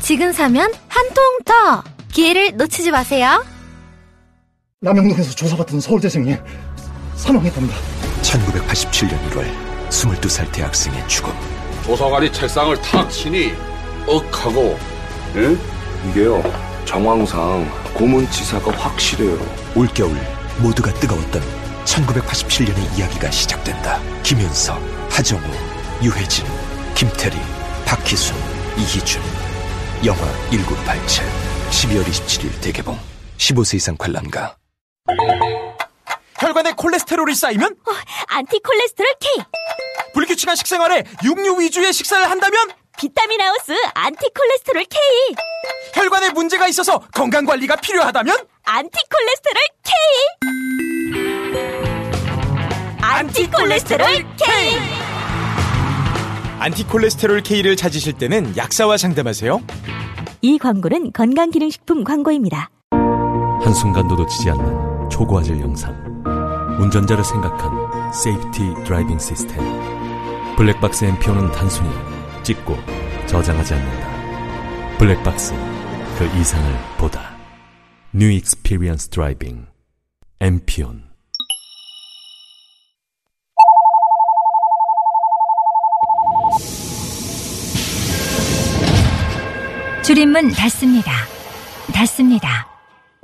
지금 사면 한 통 더! 기회를 놓치지 마세요. 남영동에서 조사받던 서울대생이 사망했답니다. 1987년 1월 22살 대학생의 죽음. 조사관이 책상을 탁 치니 억하고 예? 이게요 정황상 고문치사가 확실해요 올겨울 모두가 뜨거웠던 1987년의 이야기가 시작된다. 김윤석, 하정우, 유해진, 김태리, 박희순, 이희준. 영화 1987. 12월 27일 대개봉. 15세 이상 관람가. 혈관에 콜레스테롤이 쌓이면 안티 콜레스테롤 K 불규칙한 식생활에 육류 위주의 식사를 한다면 비타민 하우스 안티 콜레스테롤 K 혈관에 문제가 있어서 건강 관리가 필요하다면 안티 콜레스테롤 K 안티 콜레스테롤 K 안티 콜레스테롤 K 를 찾으실 때는 약사와 상담하세요. 이 광고는 건강기능식품 광고입니다. 한순간도 놓치지 않는 초고화질 영상. 운전자를 생각한 safety driving 시스템. 블랙박스 엠피온은 단순히 찍고 저장하지 않는다. 블랙박스, 그 이상을 보다. New experience driving. 엠 줄임문 닫습니다. 닫습니다.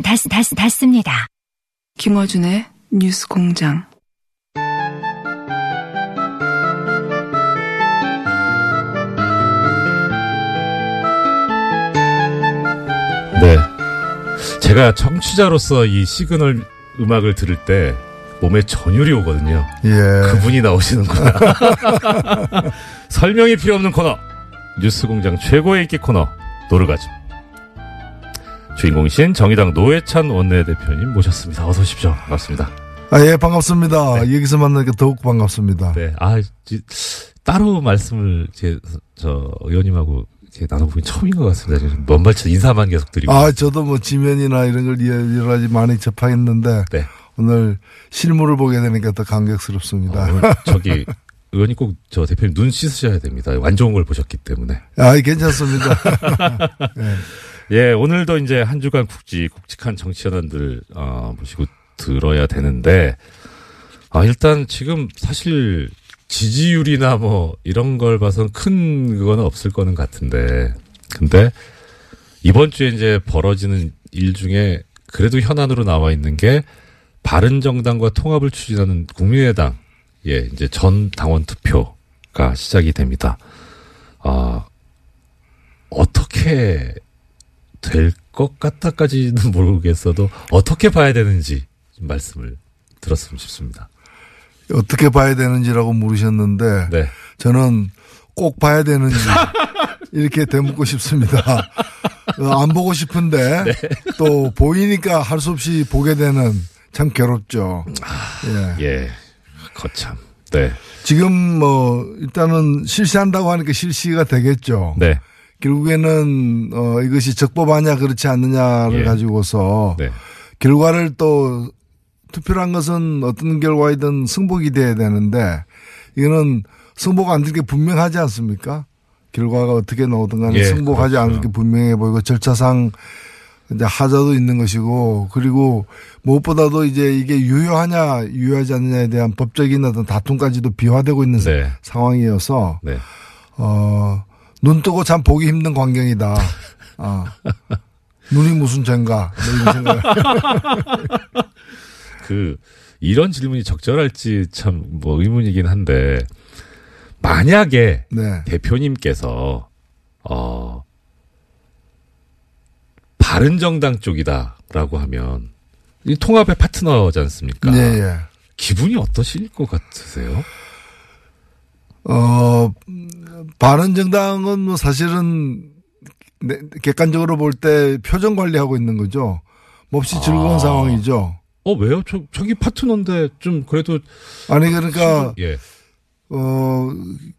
닫, 닫, 닫습니다. 김어준의 뉴스 공장. 네. 제가 청취자로서 이 시그널 음악을 들을 때 몸에 전율이 오거든요. 예. 그분이 나오시는구나. 설명이 필요 없는 코너. 뉴스 공장 최고의 인기 코너. 노르가즘. 주인공이신 정의당 노회찬 원내대표님 모셨습니다. 어서 오십시오. 반갑습니다. 아, 예, 반갑습니다. 네. 여기서 만나니까 더욱 반갑습니다. 네. 아, 따로 말씀을 제, 저, 의원님하고 이렇게 나눠보긴 처음인 것 같습니다. 지금 먼발치 인사만 계속 드리고. 아, 저도 뭐 지면이나 이런 걸 여러 가지 많이 접하겠는데. 네. 오늘 실물을 보게 되니까 더 감격스럽습니다. 어, 저기, 의원님 꼭 저 대표님 눈 씻으셔야 됩니다. 안 좋은 걸 보셨기 때문에. 아, 괜찮습니다. 네. 예, 오늘도 이제 한 주간 국지, 굵직한 정치 현안들, 어, 모시고 들어야 되는데, 아, 일단 지금 사실 지지율이나 뭐 이런 걸 봐선 큰 그거는 없을 거는 같은데, 근데 이번 주에 이제 벌어지는 일 중에 그래도 현안으로 나와 있는 게 바른 정당과 통합을 추진하는 국민의당, 예, 이제 전 당원 투표가 시작이 됩니다. 아, 어떻게 될 것 같다까지는 모르겠어도 어떻게 봐야 되는지 좀 말씀을 들었으면 싶습니다. 어떻게 봐야 되는지라고 물으셨는데 네. 저는 꼭 봐야 되는지 이렇게 되묻고 싶습니다. 안 보고 싶은데 네. 또 보이니까 할 수 없이 보게 되는 참 괴롭죠. 아, 예. 예. 거참. 네. 지금 뭐 일단은 실시한다고 하니까 실시가 되겠죠. 네. 결국에는 어 이것이 적법하냐 그렇지 않느냐를 예. 가지고서 네. 결과를 또 투표란 것은 어떤 결과이든 승복이 돼야 되는데 이거는 승복가 안될게 분명하지 않습니까? 결과가 어떻게 나오든 간에 예, 승복하지 그렇죠. 않을 게 분명해 보이고 절차상 이제 하자도 있는 것이고 그리고 무엇보다도 이제 이게 유효하냐 유효하지 않느냐에 대한 법적인 어떤 다툼까지도 비화되고 있는 네. 상황이어서 네. 어, 눈 뜨고 참 보기 힘든 광경이다. 아. 눈이 무슨 죄인가. 뭐 이런 생각. 그 이런 질문이 적절할지 참 뭐 의문이긴 한데 만약에 네. 대표님께서 어 바른 정당 쪽이다라고 하면 이 통합의 파트너지 않습니까? 네, 예. 기분이 어떠실 것 같으세요? 어, 바른 정당은 뭐 사실은 네, 객관적으로 볼 때 표정 관리하고 있는 거죠. 몹시 즐거운 아. 상황이죠. 어 왜요? 저 저기 파트너인데 좀 그래도 아니 그러니까 예. 어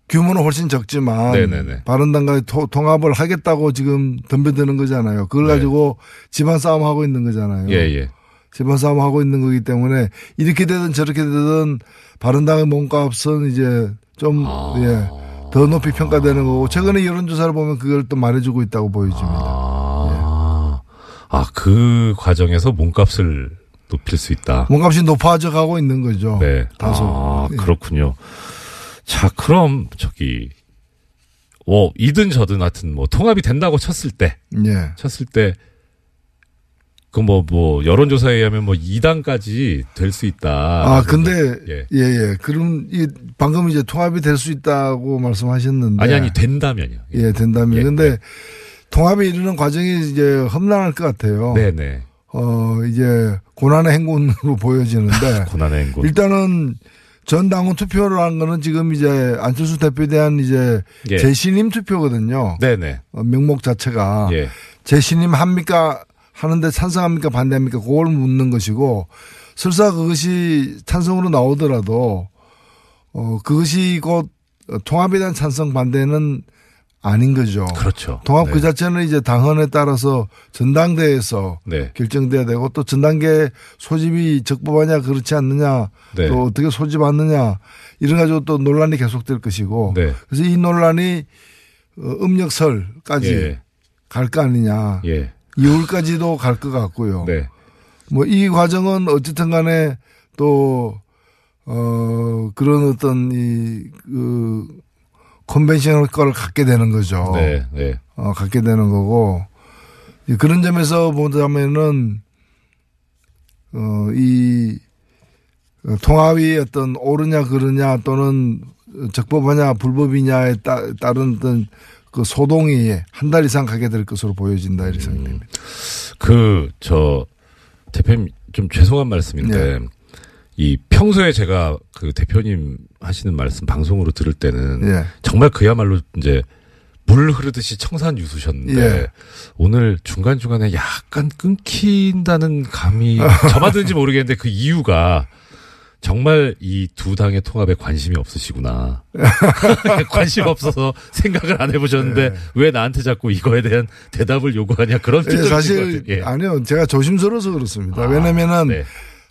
규모는 훨씬 적지만 네네네. 바른당과 토- 통합을 하겠다고 지금 덤벼드는 거잖아요. 그걸 네. 가지고 집안 싸움 하고 있는 거잖아요. 예 예. 집안 싸움 하고 있는 거기 때문에 이렇게 되든 저렇게 되든 바른당의 몸값은 이제 좀 아. 예. 더 높이 평가되는 거고 최근에 여론조사를 보면 그걸 또 말해주고 있다고 보여집니다. 아, 아, 그 과정에서 몸값을 높일 수 있다. 몸값이 높아져 가고 있는 거죠. 네. 다소. 아, 예. 그렇군요. 자, 그럼 저기 어, 이든 저든 하여튼 뭐 통합이 된다고 쳤을 때 예. 쳤을 때 그뭐뭐 여론조사에 의하면 뭐 2단까지 될 수 있다. 아, 근데, 예. 예, 예. 그럼, 이, 방금 이제 통합이 될 수 있다고 말씀하셨는데. 아니 아니 된다면요. 예, 된다면. 예, 근데, 통합에 이르는 과정이 이제 험난할 것 같아요. 네, 네. 어, 이제, 고난의 행군으로 보여지는데. 고난의 행군. 일단은, 전 당원 투표를 한 거는 지금 이제 안철수 대표에 대한 이제 예. 재신임 투표거든요. 네, 네. 어, 명목 자체가 예. 재신임 합니까 하는데 찬성합니까 반대합니까 그걸 묻는 것이고 설사 그것이 찬성으로 나오더라도 어 그것이 곧 통합에 대한 찬성 반대는 아닌 거죠. 그렇죠. 통합 네. 그 자체는 이제 당헌에 따라서 전당대에서 네. 결정돼야 되고 또 전당계 소집이 적법하냐 그렇지 않느냐 네. 또 어떻게 소집하느냐 이런 가지고 또 논란이 계속될 것이고 네. 그래서 이 논란이 어, 음력설까지 예. 갈거 아니냐. 예. 2월까지도 갈 것 같고요. 네. 뭐이 과정은 어쨌든 간에 또, 어, 그런 어떤 이, 그, 컨벤셔널 거를 갖게 되는 거죠. 네, 네. 어, 갖게 되는 거고, 이 그런 점에서 보자면은, 어, 이, 어, 통합이 어떤 옳으냐 그르냐 또는 적법하냐 불법이냐에 따, 따른 어떤 그 소동이 한 달 이상 가게 될 것으로 보여진다 이렇게 생각됩니다. 그, 저, 대표님, 좀 죄송한 말씀인데, 네. 이 평소에 제가 그 대표님 하시는 말씀 방송으로 들을 때는 예. 정말 그야말로 이제 물 흐르듯이 청산 유수셨는데 예. 오늘 중간 중간에 약간 끊긴다는 감이 저마든지 모르겠는데 그 이유가 정말 이 두 당의 통합에 관심이 없으시구나. 관심 없어서 생각을 안 해보셨는데 왜 나한테 자꾸 이거에 대한 대답을 요구하냐 그런 예, 사실. 예. 아니요 제가 조심스러워서 그렇습니다. 아, 왜냐면은 네.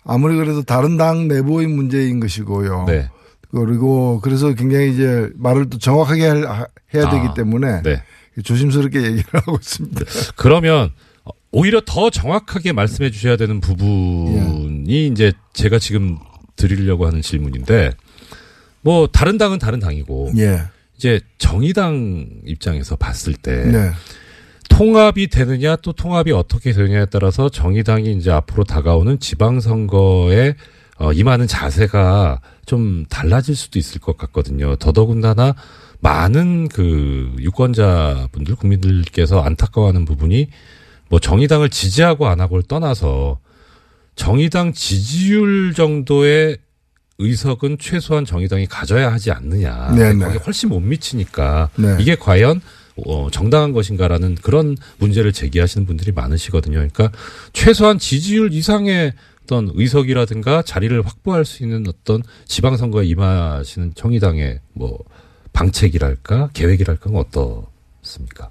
아무리 그래도 다른 당 내부의 문제인 것이고요. 네. 그리고 그래서 굉장히 이제 말을 또 정확하게 할- 해야 되기 아, 때문에 네. 조심스럽게 얘기를 하고 있습니다. 그러면 오히려 더 정확하게 말씀해 주셔야 되는 부분이 예. 이제 제가 지금 드리려고 하는 질문인데 뭐 다른 당은 다른 당이고 예. 이제 정의당 입장에서 봤을 때 네. 통합이 되느냐 또 통합이 어떻게 되느냐에 따라서 정의당이 이제 앞으로 다가오는 지방선거에 어, 임하는 자세가 좀 달라질 수도 있을 것 같거든요. 더더군다나 많은 그 유권자분들 국민들께서 안타까워하는 부분이 뭐 정의당을 지지하고 안 하고를 떠나서 정의당 지지율 정도의 의석은 최소한 정의당이 가져야 하지 않느냐. 네네. 거기에 훨씬 못 미치니까 네. 이게 과연 어, 정당한 것인가라는 그런 문제를 제기하시는 분들이 많으시거든요. 그러니까 최소한 지지율 이상의 어떤 의석이라든가 자리를 확보할 수 있는 어떤 지방선거에 임하시는 정의당의 뭐 방책이랄까 계획이랄까 어떻습니까?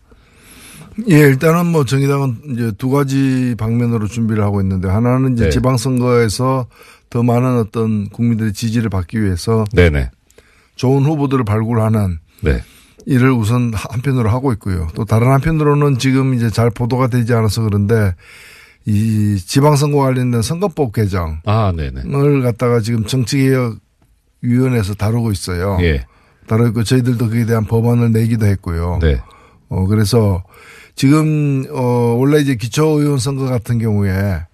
예, 일단은 뭐 정의당은 이제 두 가지 방면으로 준비를 하고 있는데 하나는 이제 네. 지방선거에서 더 많은 어떤 국민들의 지지를 받기 위해서 네네. 좋은 후보들을 발굴하는 네. 일을 우선 한편으로 하고 있고요. 또 다른 한편으로는 지금 이제 잘 보도가 되지 않아서 그런데 이 지방선거 관련된 선거법 개정을 아, 네네. 갖다가 지금 정치개혁위원회에서 다루고 있어요. 예. 다루고 있고 저희들도 그에 대한 법안을 내기도 했고요. 네. 어, 그래서 지금, 어, 원래 이제 기초의원 선거 같은 경우에,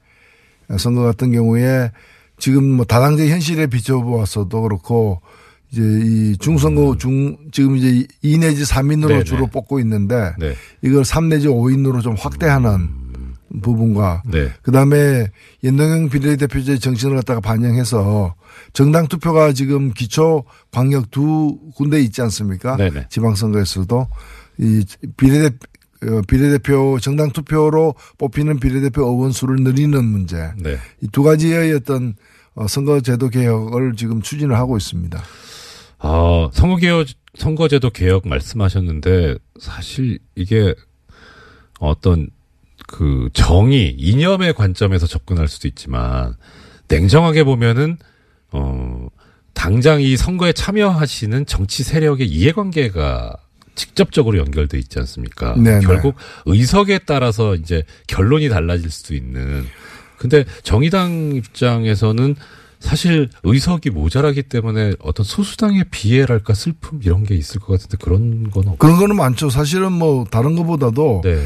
선거 같은 경우에 지금 뭐 다당제 현실에 비춰보았어도 그렇고 이제 이 중선거 중, 지금 이제 2 내지 3인으로 음. 네네. 주로 뽑고 있는데 네. 이걸 3 내지 5인으로 좀 확대하는 부분과 네. 그 다음에 연동형 비례대표제의 정신을 갖다가 반영해서 정당 투표가 지금 기초 광역 두 군데 있지 않습니까? 네네. 지방선거에서도 이 비례대 어, 비례대표 정당 투표로 뽑히는 비례대표 의원 수를 늘리는 문제. 네. 이두 가지의 어떤 어, 선거제도 개혁을 지금 추진을 하고 있습니다. 아, 선거개혁, 선거제도 개혁 말씀하셨는데, 사실 이게 어떤 그 정의, 이념의 관점에서 접근할 수도 있지만, 냉정하게 보면은, 어, 당장 이 선거에 참여하시는 정치 세력의 이해관계가 직접적으로 연결돼 있지 않습니까? 네네. 결국 의석에 따라서 이제 결론이 달라질 수도 있는. 근데 정의당 입장에서는 사실 의석이 모자라기 때문에 어떤 소수당의 비애랄까 슬픔 이런 게 있을 것 같은데 그런 건 없. 그런 거는 많죠. 사실은 뭐 다른 것보다도 네.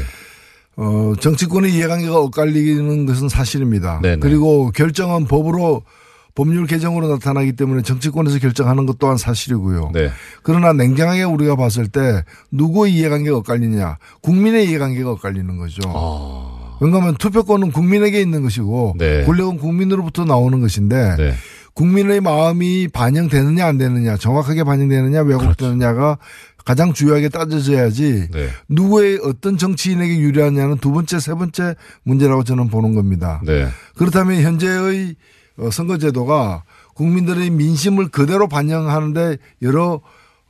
어, 정치권의 이해관계가 엇갈리는 것은 사실입니다. 네네. 그리고 결정은 법으로 법률 개정으로 나타나기 때문에 정치권에서 결정하는 것 또한 사실이고요. 네. 그러나 냉정하게 우리가 봤을 때 누구의 이해관계가 엇갈리냐? 국민의 이해관계가 엇갈리는 거죠. 아. 왜냐하면 투표권은 국민에게 있는 것이고 네. 권력은 국민으로부터 나오는 것인데 네. 국민의 마음이 반영되느냐 안 되느냐 정확하게 반영되느냐 왜곡되느냐가 가장 중요하게 따져져야지 네. 누구의 어떤 정치인에게 유리하냐는 두 번째 세 번째 문제라고 저는 보는 겁니다. 네. 그렇다면 현재의 어, 선거제도가 국민들의 민심을 그대로 반영하는데 여러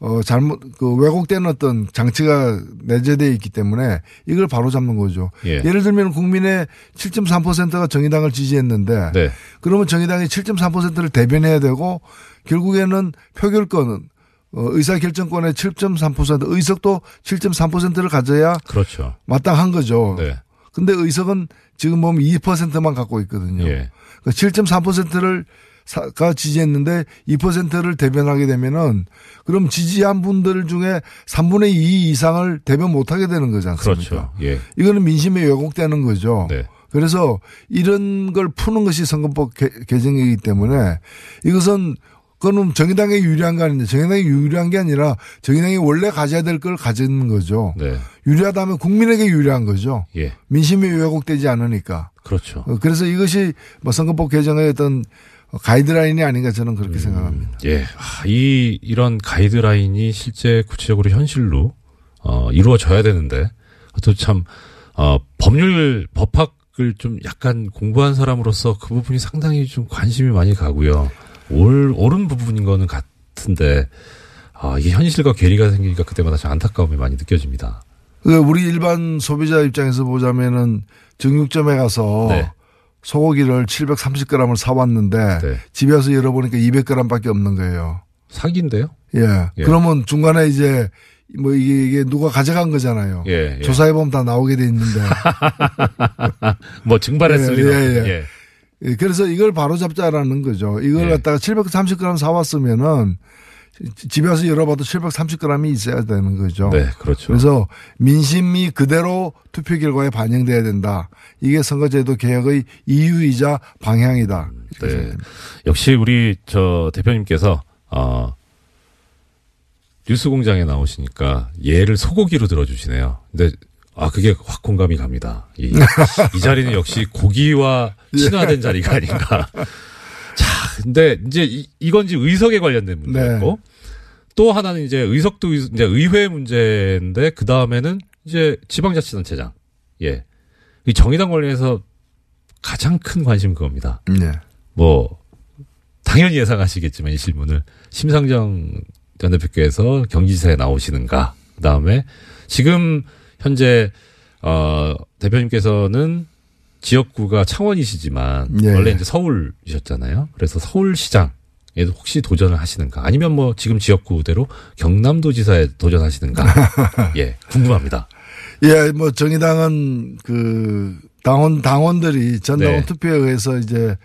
어 잘못 그 왜곡된 어떤 장치가 내재되어 있기 때문에 이걸 바로 잡는 거죠. 예. 를 들면 국민의 7.3%가 정의당을 지지했는데 네. 그러면 정의당이 7.3%를 대변해야 되고 결국에는 표결권은 어, 의사결정권의 7.3% 의석도 7.3%를 가져야 그렇죠. 마땅한 거죠. 네. 근데 의석은 지금 보면 2%만 갖고 있거든요. 예. 그 7.3%를 가 지지했는데 2%를 대변하게 되면은 그럼 지지한 분들 중에 3분의 2 이상을 대변 못 하게 되는 거지 않습니까? 그렇죠. 예. 이거는 민심에 왜곡되는 거죠. 네. 그래서 이런 걸 푸는 것이 선거법 개, 개정이기 때문에 이것은 그거는 정의당에 유리한 거 아닌데 정의당에 유리한 게 아니라 정의당이 원래 가져야 될 걸 가지는 거죠. 네. 유리하다면 국민에게 유리한 거죠. 예. 민심이 왜곡되지 않으니까. 그렇죠. 어, 그래서 이것이 뭐 선거법 개정의 어떤 가이드라인이 아닌가 저는 그렇게 생각합니다. 예. 아, 이, 이런 가이드라인이 실제 구체적으로 현실로, 어, 이루어져야 되는데, 또 참, 어, 법률, 법학을 좀 약간 공부한 사람으로서 그 부분이 상당히 좀 관심이 많이 가고요. 올, 옳은 부분인 거는 같은데, 아, 이게 현실과 괴리가 생기니까 그때마다 좀 안타까움이 많이 느껴집니다. 그 우리 일반 소비자 입장에서 보자면은 정육점에 가서 네. 소고기를 730g을 사왔는데 네. 집에 와서 열어보니까 200g밖에 없는 거예요. 사기인데요? 예. 예. 그러면 중간에 이제 뭐 이게, 이게 누가 가져간 거잖아요. 예, 예. 조사해보면 다 나오게 돼 있는데. 뭐 증발했을 예, 예, 없- 예. 예. 예, 그래서 이걸 바로 잡자라는 거죠. 이걸 예. 갖다가 730g 사왔으면은 집에 와서 열어봐도 730g이 있어야 되는 거죠. 네, 그렇죠. 그래서 민심이 그대로 투표 결과에 반영돼야 된다. 이게 선거제도 개혁의 이유이자 방향이다. 네. 생각합니다. 역시 우리 저 대표님께서 어 뉴스 공장에 나오시니까 예를 소고기로 들어주시네요. 근데 아 그게 확 공감이 갑니다. 이, 이 자리는 역시 고기와 친화된 자리가 아닌가. 자, 근데 이제 이, 이제 의석에 관련된 문제였고 또 하나는 이제 의석도 의- 이제 의회 문제인데 그 다음에는 이제 지방자치단체장. 예, 이 정의당 관련해서 가장 큰 관심 그겁니다. 네. 뭐 당연히 예상하시겠지만 이 질문을 심상정 전 대표께서 경기지사에 나오시는가 그다음에 지금 현재 어 대표님께서는 지역구가 창원이시지만 예. 원래 이제 서울이셨잖아요. 그래서 서울시장 에도 혹시 도전을 하시는가 아니면 뭐 지금 지역구대로 경남도지사에 도전하시는가 예 궁금합니다. 예, 뭐 정의당은 그 당원 당원들이 전당원 네. 투표에 의해서 이제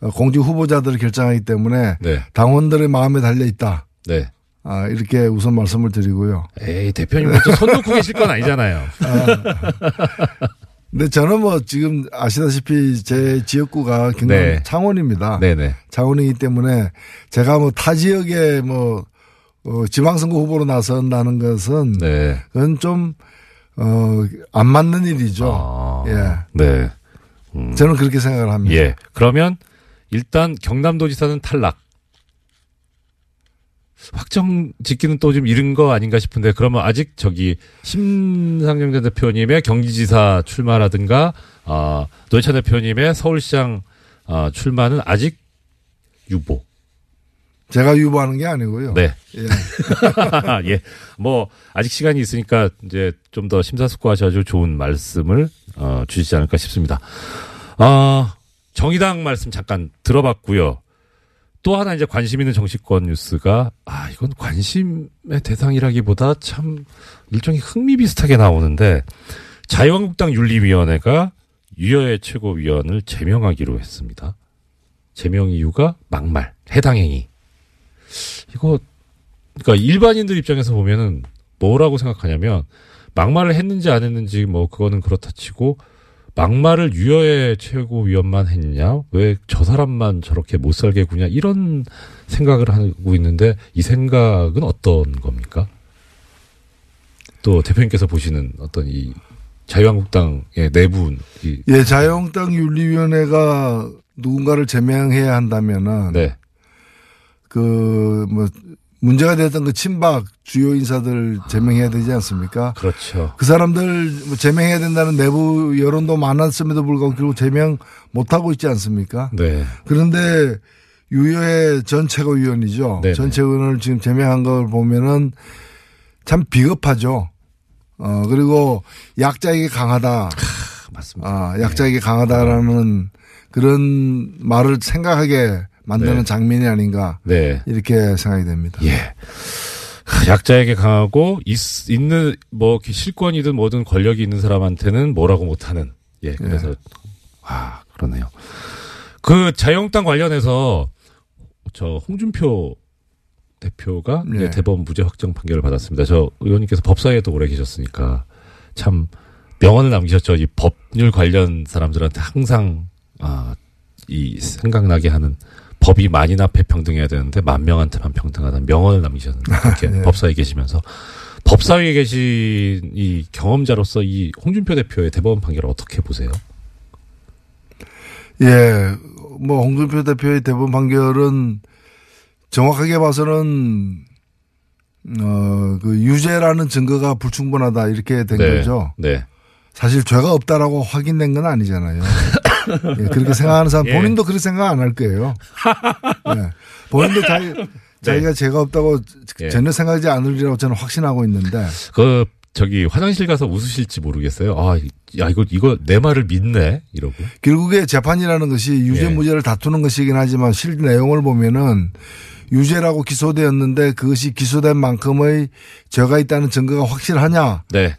어, 공직 후보자들을 결정하기 때문에 네. 당원들의 마음에 달려 있다. 네. 아, 이렇게 우선 말씀을 드리고요. 에이 대표님 먼저 손 놓고 계실 건 아니잖아요. 근데 저는 뭐 지금 아시다시피 제 지역구가 경남 네. 창원입니다. 네네. 창원이기 때문에 제가 뭐 타 지역에 뭐 어, 지방선거 후보로 나선다는 것은 네. 그건 좀 어, 안 맞는 일이죠. 예. 네. 음. 저는 그렇게 생각을 합니다. 예. 그러면 일단 경남도지사는 탈락. 확정 짓기는 또 좀 이른 거 아닌가 싶은데 그러면 아직 저기 심상정 전 대표님의 경기지사 출마라든가 아 노회찬 대표님의 서울시장 아, 출마는 아직 유보. 제가 유보하는 게 아니고요. 네. 예. 예. 뭐 아직 시간이 있으니까 이제 좀 더 심사숙고하셔가지고 좋은 말씀을 어, 주시지 않을까 싶습니다. 아 정의당 말씀 잠깐 들어봤고요. 또 하나 이제 관심 있는 정치권 뉴스가 아 이건 관심의 대상이라기보다 참 일종의 흥미 비슷하게 나오는데 자유한국당 윤리위원회가 유여의 최고위원을 제명하기로 했습니다. 제명 이유가 막말, 해당 행위. 이거 그러니까 일반인들 입장에서 보면은 뭐라고 생각하냐면 막말을 했는지 안 했는지 뭐 그거는 그렇다 치고 막말을 유여의 최고위원만 했냐? 왜 저 사람만 저렇게 못 살게 구냐? 이런 생각을 하고 있는데 이 생각은 어떤 겁니까? 또 대표님께서 보시는 어떤 이 자유한국당의 내부 이 예, 자유한국당 윤리위원회가 누군가를 제명해야 한다면은 네. 그뭐 문제가 됐던 그 친박 주요 인사들 제명해야 되지 않습니까? 그렇죠. 그 사람들 뭐 제명해야 된다는 내부 여론도 많았음에도 불구하고 결국 제명 못 하고 있지 않습니까? 네. 그런데 유효의 전 최고위원이죠. 네네. 전 최고위원을 지금 제명한 걸 보면은 참 비겁하죠. 어 그리고 약자에게 강하다. 맞습니다. 아, 약자에게 강하다라는 그런 말을 생각하게 만드는 네. 장면이 아닌가. 네. 이렇게 생각이 됩니다. 예. 약자에게 강하고 있, 있는 뭐 실권이든 뭐든 권력이 있는 사람한테는 뭐라고 못하는. 예. 그래서 아 그러네요. 그 자유한국당 관련해서 저 홍준표 대표가 네. 이제 대법원 무죄 확정 판결을 받았습니다. 저 의원님께서 법사위에도 오래 계셨으니까 참 명언을 남기셨죠. 이 법률 관련 사람들한테 항상 아, 이 생각나게 하는 법이 만인 앞에 평등해야 되는데 만 명한테만 평등하다는 명언을 남기셨는데 그렇게 네. 법사위에 계시면서 법사위에 계신 이 경험자로서 이 홍준표 대표의 대법원 판결을 어떻게 보세요? 예. 뭐 홍준표 대표의 대법원 판결은 정확하게 봐서는 어, 그 유죄라는 증거가 불충분하다 이렇게 된 네. 거죠. 네. 사실 죄가 없다라고 확인된 건 아니잖아요. 예, 그렇게 생각하는 사람 예. 본인도 그렇게 생각 안 할 거예요. 예. 본인도 자기, 자기가 죄가 없다고 네. 예. 전혀 생각하지 않으리라고 저는 확신하고 있는데 그 저기 화장실 가서 웃으실지 모르겠어요. 아, 야 이거 이거 내 말을 믿네 이러고. 결국에 재판이라는 것이 유죄 예. 무죄를 다투는 것이긴 하지만 실 내용을 보면은 유죄라고 기소되었는데 그것이 기소된 만큼의 죄가 있다는 증거가 확실하냐를 네.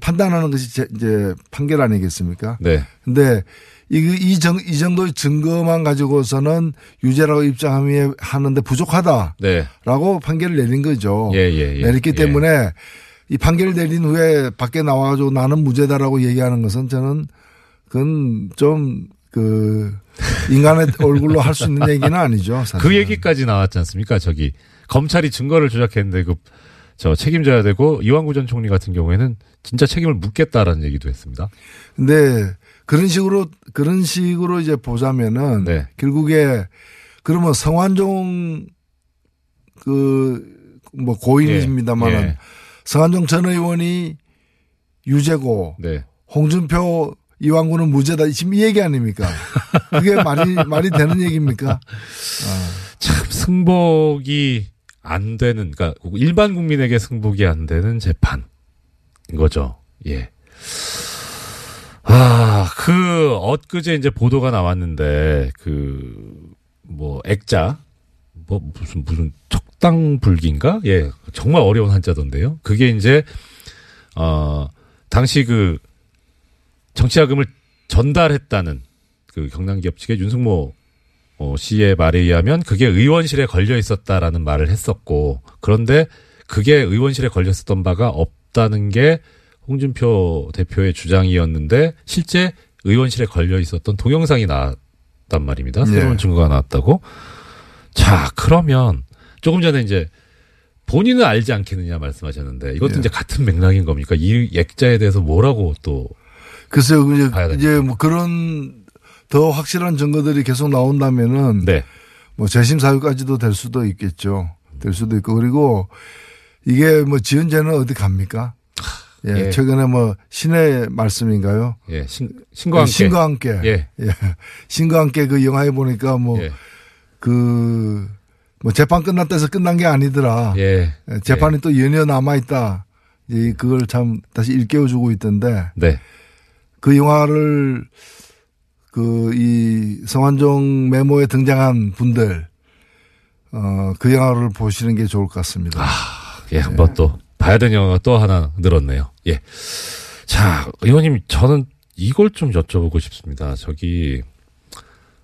판단하는 것이 제- 이제 판결 아니겠습니까? 네. 근데 이, 이, 정, 이 정도의 증거만 가지고서는 유죄라고 입장하는데 부족하다라고 네. 판결을 내린 거죠. 예, 예, 예. 내렸기 예. 때문에 이 판결을 내린 후에 밖에 나와가지고 나는 무죄다라고 얘기하는 것은 저는 그건 좀 그 인간의 얼굴로 할 수 있는 얘기는 아니죠. 사실은. 그 얘기까지 나왔지 않습니까? 저기 검찰이 증거를 조작했는데 그 저 책임져야 되고 이왕구 전 총리 같은 경우에는 진짜 책임을 묻겠다라는 얘기도 했습니다. 근데 그런 식으로 그런 식으로 이제 보자면은 네. 결국에 그러면 성완종 그 뭐 고인이십니다만은 예. 성완종 전 의원이 유죄고 네. 홍준표 이왕구는 무죄다 지금 이 얘기 아닙니까? 그게 말이 말이 되는 얘기입니까? 참 승복이 안 되는 그러니까 일반 국민에게 승복이 안 되는 재판인 거죠. 예. 아, 그 엊그제 이제 보도가 나왔는데 그 뭐 액자 뭐 무슨 무슨 척당불기인가? 예. 정말 어려운 한자던데요. 그게 이제 어 당시 그 정치자금을 전달했다는 그 경남기업 측의 윤승모 어, 씨의 말에 의하면 그게 의원실에 걸려 있었다라는 말을 했었고 그런데 그게 의원실에 걸려 있었던 바가 없다는 게 홍준표 대표의 주장이었는데 실제 의원실에 걸려 있었던 동영상이 나왔단 말입니다. 새로운 예. 증거가 나왔다고. 자, 그러면 조금 전에 이제 본인은 알지 않겠느냐 말씀하셨는데 이것도 예. 이제 같은 맥락인 겁니까? 이 액자에 대해서 뭐라고 또 글쎄요, 이제. 이제 뭐 그런 더 확실한 증거들이 계속 나온다면은 네. 뭐 재심 사유까지도 될 수도 있겠죠. 될 수도 있고 그리고 이게 뭐 지은재는 어디 갑니까? 예, 예. 최근에 뭐 신의 말씀인가요? 예, 신, 신과 함께. 신과 함께. 예. 예. 신과 함께 그 영화에 보니까 뭐, 예. 그, 뭐 재판 끝났다 해서 끝난 게 아니더라. 예. 예, 재판이 또 연이어 남아있다. 이 그걸 참 다시 일깨워주고 있던데. 네. 그 영화를 그 이 성환종 메모에 등장한 분들, 어, 그 영화를 보시는 게 좋을 것 같습니다. 예, 한번 또 봐야 되는 영화가 또 하나 늘었네요. 예. 자, 의원님, 저는 이걸 좀 여쭤보고 싶습니다. 저기,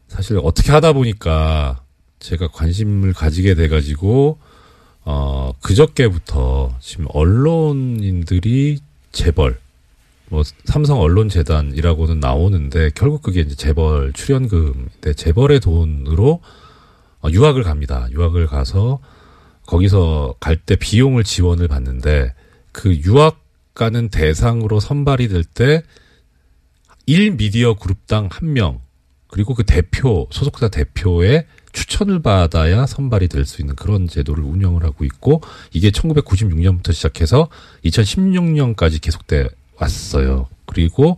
사실 어떻게 하다 보니까 제가 관심을 가지게 돼 가지고, 어, 그저께부터 지금 언론인들이 재벌, 뭐, 삼성 언론재단이라고는 나오는데, 결국 그게 이제 재벌 출연금인데, 재벌의 돈으로 어, 유학을 갑니다. 유학을 가서 거기서 갈 때 비용을 지원을 받는데 그 유학 가는 대상으로 선발이 될때 1미디어 그룹당 한 명 그리고 그 대표 소속사 대표의 추천을 받아야 선발이 될 수 있는 그런 제도를 운영을 하고 있고 이게 1996년부터 시작해서 2016년까지 계속돼 왔어요. 그리고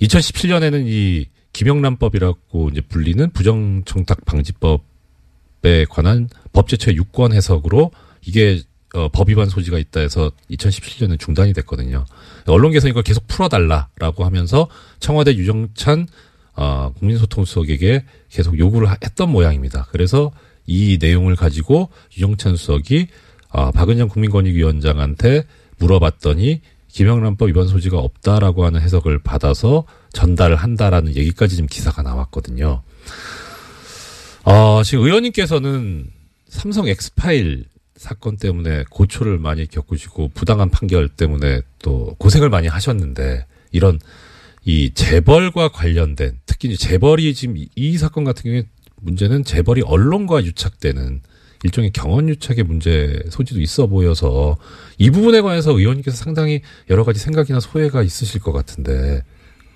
2017년에는 이 김영란법이라고 이제 불리는 부정청탁 방지법에 관한 법제처 유권 해석으로 이게 어, 법 위반 소지가 있다 해서 2017년에 중단이 됐거든요. 언론계에서 이걸 계속 풀어달라라고 하면서 청와대 유정찬 어, 국민소통수석에게 계속 요구를 하- 했던 모양입니다. 그래서 이 내용을 가지고 유정찬 수석이 어, 박은정 국민권익위원장한테 물어봤더니 김영란법 위반 소지가 없다라고 하는 해석을 받아서 전달을 한다라는 얘기까지 지금 기사가 나왔거든요. 어, 지금 의원님께서는 삼성 엑스파일 사건 때문에 고초를 많이 겪으시고 부당한 판결 때문에 또 고생을 많이 하셨는데 이런 이 재벌과 관련된 특히 재벌이 지금 이- 이 사건 같은 경우에 문제는 재벌이 언론과 유착되는 일종의 경원 유착의 문제 소지도 있어 보여서 이 부분에 관해서 의원님께서 상당히 여러 가지 생각이나 소회가 있으실 것 같은데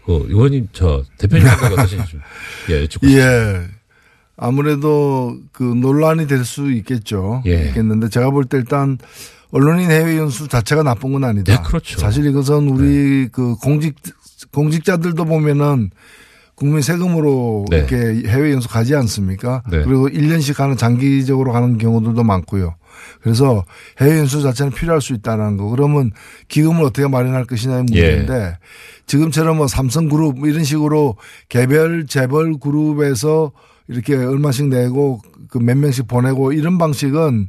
그 의원님 저 대표님 생각이 어떠신지 좀 예, 여쭙고 싶습니다. 예. 아무래도 그 논란이 될 수 있겠죠. 예. 있겠는데 제가 볼 때 일단 언론인 해외 연수 자체가 나쁜 건 아니다. 네, 그렇죠. 사실 이것은 우리 그 공직 공직자들도 보면은 국민 세금으로 네. 이렇게 해외 연수 가지 않습니까? 네. 그리고 1년씩 가는 장기적으로 가는 경우들도 많고요. 그래서 해외 연수 자체는 필요할 수 있다는 거. 그러면 기금을 어떻게 마련할 것이냐의 문제인데 예. 지금처럼 뭐 삼성그룹 뭐 이런 식으로 개별 재벌 그룹에서 이렇게 얼마씩 내고 그 몇 명씩 보내고 이런 방식은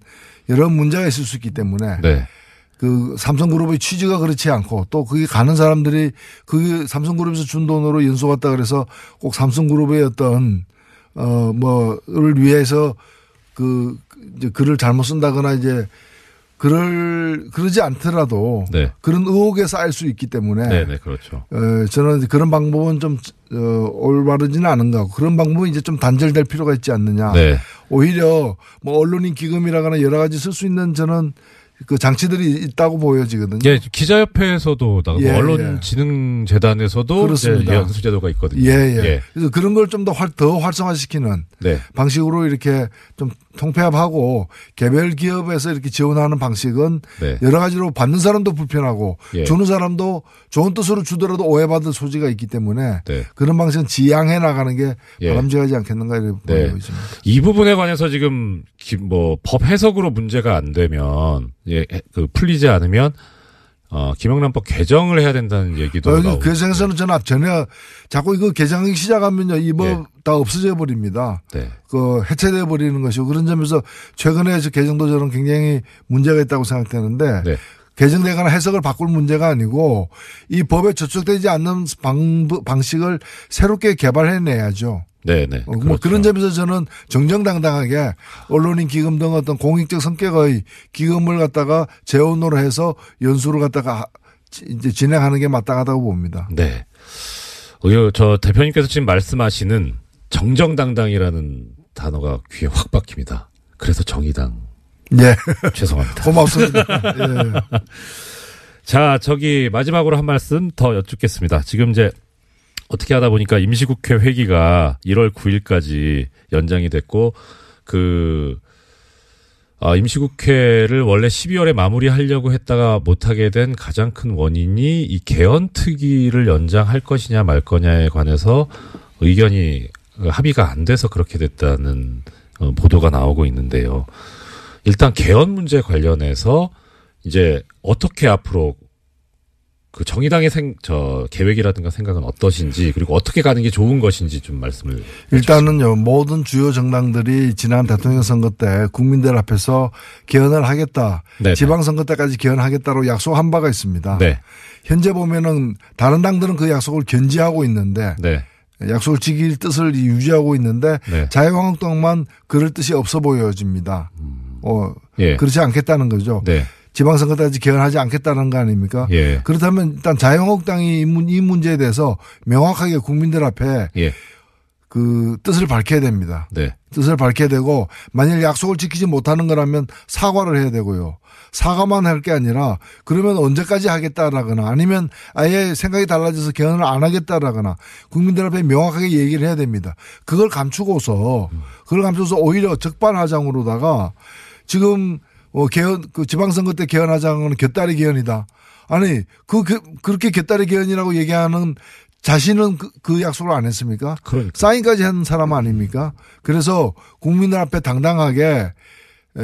여러 문제가 있을 수 있기 때문에 네. 그 삼성그룹의 취지가 그렇지 않고 또 거기 가는 사람들이 그 삼성그룹에서 준 돈으로 연수 갔다 그래서 꼭 삼성그룹의 어떤 어 뭐를 위해서 그 이제 글을 잘못 쓴다거나 이제 그럴 그러지 않더라도 네. 그런 의혹에 쌓일 수 있기 때문에 네, 네, 그렇죠. 어, 저는 그런 방법은 좀 어, 올바르지는 않은 것 같고 그런 방법은 이제 좀 단절될 필요가 있지 않느냐. 네. 오히려 뭐 언론인 기금이라거나 여러 가지 쓸 수 있는 저는 그 장치들이 있다고 보여지거든요. 예, 기자협회에서도 예, 언론진흥재단에서도 그렇습니다. 이제 연수 제도가 있거든요. 예, 예. 그래서 그런 걸 좀더더 활성화시키는 네. 방식으로 이렇게 좀 통폐합하고 개별 기업에서 이렇게 지원하는 방식은 네. 여러 가지로 받는 사람도 불편하고 예. 주는 사람도 좋은 뜻으로 주더라도 오해받을 소지가 있기 때문에 네. 그런 방식은 지양해 나가는 게 예. 바람직하지 않겠는가 이렇게 네. 보여집니다. 이 부분에 관해서 지금 뭐 법 해석으로 문제가 안 되면 예, 그 풀리지 않으면 어, 김영란법 개정을 해야 된다는 얘기도 어, 나오고. 그 생각에는 저는 전혀 자꾸 이거 개정하기 시작하면요 이법다 없어져 버립니다. 네. 그 해체돼 버리는 것이고 그런 점에서 최근에 저 개정도 저는 굉장히 문제가 있다고 생각되는데 네. 개정되거나 해석을 바꿀 문제가 아니고 이 법에 저촉되지 않는 방, 방식을 새롭게 개발해내야죠. 네, 네. 어, 뭐 그렇죠. 그런 점에서 저는 정정당당하게 언론인 기금 등 어떤 공익적 성격의 기금을 갖다가 재원으로 해서 연수를 갖다가 이제 진행하는 게 마땅하다고 봅니다. 네. 의료 저 대표님께서 지금 말씀하시는 정정당당이라는 단어가 귀에 확 박힙니다. 그래서 정의당. 예. 죄송합니다. 고맙습니다. 예. 자, 저기 마지막으로 한 말씀 더 여쭙겠습니다. 지금 이제 어떻게 하다 보니까 임시국회 회기가 1월 9일까지 연장이 됐고 그 어, 임시국회를 원래 12월에 마무리하려고 했다가 못하게 된 가장 큰 원인이 이 개헌특위를 연장할 것이냐 말 거냐에 관해서 의견이 합의가 안 돼서 그렇게 됐다는 어, 보도가 나오고 있는데요. 일단 개헌 문제 관련해서 이제 어떻게 앞으로 그 정의당의 생, 저, 계획이라든가 생각은 어떠신지, 그리고 어떻게 가는 게 좋은 것인지 좀 말씀을. 일단은요, 모든 주요 정당들이 지난 대통령 선거 때 국민들 앞에서 개헌을 하겠다. 네네. 지방선거 때까지 개헌하겠다로 약속한 바가 있습니다. 네. 현재 보면은 다른 당들은 그 약속을 견지하고 있는데. 네. 약속을 지킬 뜻을 유지하고 있는데 네. 자유한국당만 그럴 뜻이 없어 보여집니다. 어, 예. 그렇지 않겠다는 거죠. 네. 지방선거 때까지 개헌하지 않겠다는 거 아닙니까? 예. 그렇다면 일단 자유한국당이 이, 문, 이 문제에 대해서 명확하게 국민들 앞에 예. 그 뜻을 밝혀야 됩니다. 네. 뜻을 밝혀야 되고 만일 약속을 지키지 못하는 거라면 사과를 해야 되고요. 사과만 할 게 아니라 그러면 언제까지 하겠다라거나 아니면 아예 생각이 달라져서 개헌을 안 하겠다라거나 국민들 앞에 명확하게 얘기를 해야 됩니다. 그걸 감추고서 그걸 감추고서 오히려 적반하장으로다가 지금 어 개헌 그 지방선거 때 개헌하자는 곁다리 개헌이다. 아니 그, 그 그렇게 곁다리 개헌이라고 얘기하는 자신은 그, 그 약속을 안 했습니까? 그러니까. 사인까지 한 사람 아닙니까? 그래서 국민들 앞에 당당하게 에,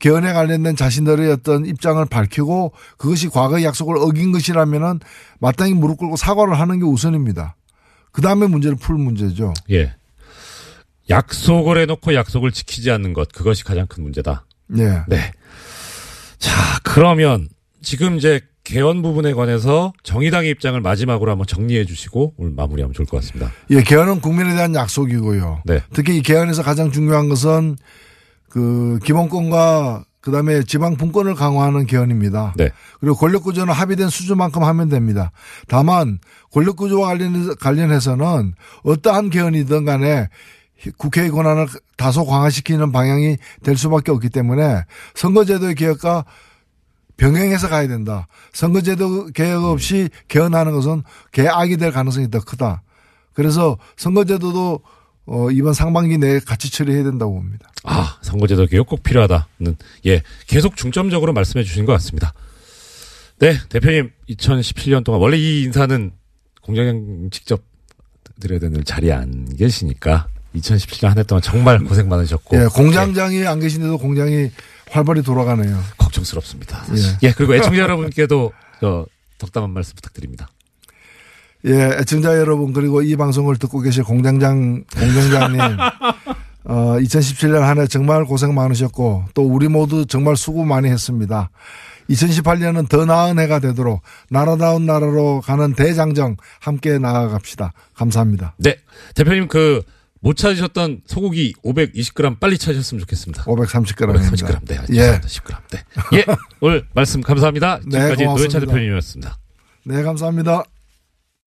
개헌에 관련된 자신들의 어떤 입장을 밝히고 그것이 과거의 약속을 어긴 것이라면은 마땅히 무릎 꿇고 사과를 하는 게 우선입니다. 그 다음에 문제를 풀 문제죠. 예. 약속을 해놓고 약속을 지키지 않는 것, 그것이 가장 큰 문제다. 예. 네. 자, 그러면 지금 이제 개헌 부분에 관해서 정의당의 입장을 마지막으로 한번 정리해 주시고 오늘 마무리하면 좋을 것 같습니다. 예, 개헌은 국민에 대한 약속이고요. 네. 특히 이 개헌에서 가장 중요한 것은 그 기본권과 그다음에 지방 분권을 강화하는 개헌입니다. 네. 그리고 권력 구조는 합의된 수준만큼 하면 됩니다. 다만 권력 구조와 관련 관련해서는 어떠한 개헌이든 간에 국회의 권한을 다소 강화시키는 방향이 될 수밖에 없기 때문에 선거제도의 개혁과 병행해서 가야 된다. 선거제도 개혁 없이 개헌하는 것은 개악이 될 가능성이 더 크다. 그래서 선거제도도 어, 이번 상반기 내에 같이 처리해야 된다고 봅니다. 아, 선거제도 개혁 꼭 필요하다는, 예, 계속 중점적으로 말씀해 주신 것 같습니다. 네, 대표님, 2017년 동안, 원래 이 인사는 공장장 직접 드려야 되는 자리에 안 계시니까, 2017년 한 해 동안 정말 고생 많으셨고. 예, 공장장이 안 계신데도 공장이 활발히 돌아가네요. 걱정스럽습니다. 예. 예, 그리고 애청자 여러분께도, 저, 덕담 한 말씀 부탁드립니다. 예, 애청자 여러분 그리고 이 방송을 듣고 계실 공장장 공장장님 어 2017년 한 해 정말 고생 많으셨고 또 우리 모두 정말 수고 많이 했습니다. 2018년은 더 나은 해가 되도록 나라다운 나라로 가는 대장정 함께 나아갑시다. 감사합니다. 네. 대표님 그 못 찾으셨던 소고기 520g 빨리 찾으셨으면 좋겠습니다. 530g입니다. 530g. 네. 예. 10g. 네. 예. 오늘 말씀 감사합니다. 네, 지금까지 고맙습니다. 노회찬 대표님이었습니다. 네, 감사합니다.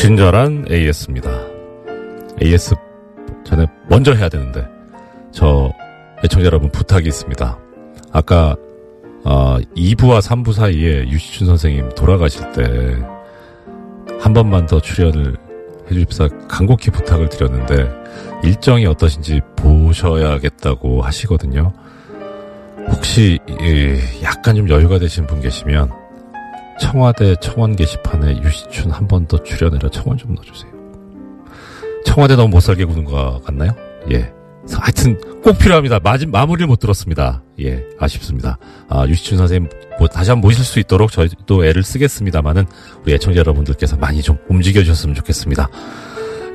친절한 AS입니다. AS 전에 먼저 해야 되는데 저 애청자 여러분 부탁이 있습니다. 아까 어, 2부와 3부 사이에 유시춘 선생님 돌아가실 때 한 번만 더 출연을 해주십사 간곡히 부탁을 드렸는데 일정이 어떠신지 보셔야겠다고 하시거든요. 혹시 예, 약간 좀 여유가 되신 분 계시면 청와대 청원 게시판에 유시춘 한 번 더 출연해라 청원 좀 넣어주세요. 청와대 너무 못 살게 구는 것 같나요? 예. 하여튼 꼭 필요합니다. 마지, 마무리를 못 들었습니다. 예, 아쉽습니다. 아, 유시춘 선생님 뭐 다시 한번 모실 수 있도록 저희도 애를 쓰겠습니다만은 우리 애청자 여러분들께서 많이 좀 움직여 주셨으면 좋겠습니다.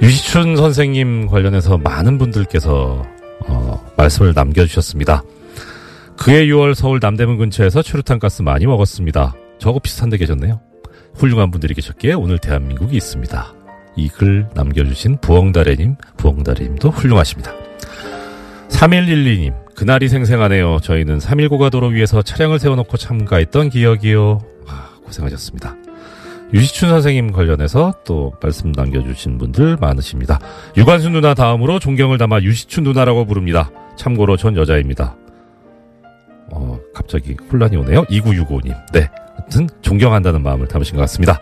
유시춘 선생님 관련해서 많은 분들께서 어, 말씀을 남겨 주셨습니다. 그해 6월 서울 남대문 근처에서 추루탄 가스 많이 먹었습니다. 저거 비슷한 데 계셨네요. 훌륭한 분들이 계셨기에 오늘 대한민국이 있습니다. 이 글 남겨주신 부엉다래님, 부엉다래님도 훌륭하십니다. 3112님, 그날이 생생하네요. 저희는 319가 도로 위에서 차량을 세워놓고 참가했던 기억이요. 아, 고생하셨습니다. 유시춘 선생님 관련해서 또 말씀 남겨주신 분들 많으십니다. 유관순 누나 다음으로 존경을 담아 유시춘 누나라고 부릅니다. 참고로 전 여자입니다. 어, 갑자기 혼란이 오네요. 2965님. 네. 하여튼 존경한다는 마음을 담으신 것 같습니다.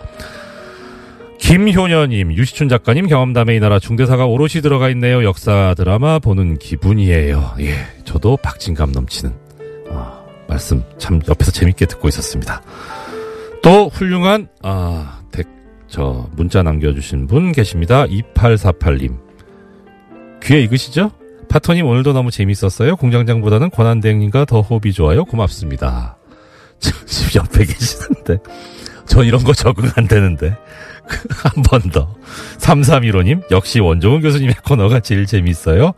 김효녀님, 유시춘 작가님 경험담에 이 나라 중대사가 오롯이 들어가 있네요. 역사 드라마 보는 기분이에요. 예, 저도 박진감 넘치는 아, 말씀 참 옆에서 재밌게 듣고 있었습니다. 또 훌륭한 아, 덱, 저 문자 남겨주신 분 계십니다. 2848님. 귀에 익으시죠? 파토님 오늘도 너무 재밌었어요. 공장장보다는 권한대행님과 더 호흡이 좋아요. 고맙습니다. 지금 옆에 계시는데 저 이런 거 적응 안 되는데 한 번 더. 3315님 역시 원종훈 교수님의 코너가 제일 재밌어요.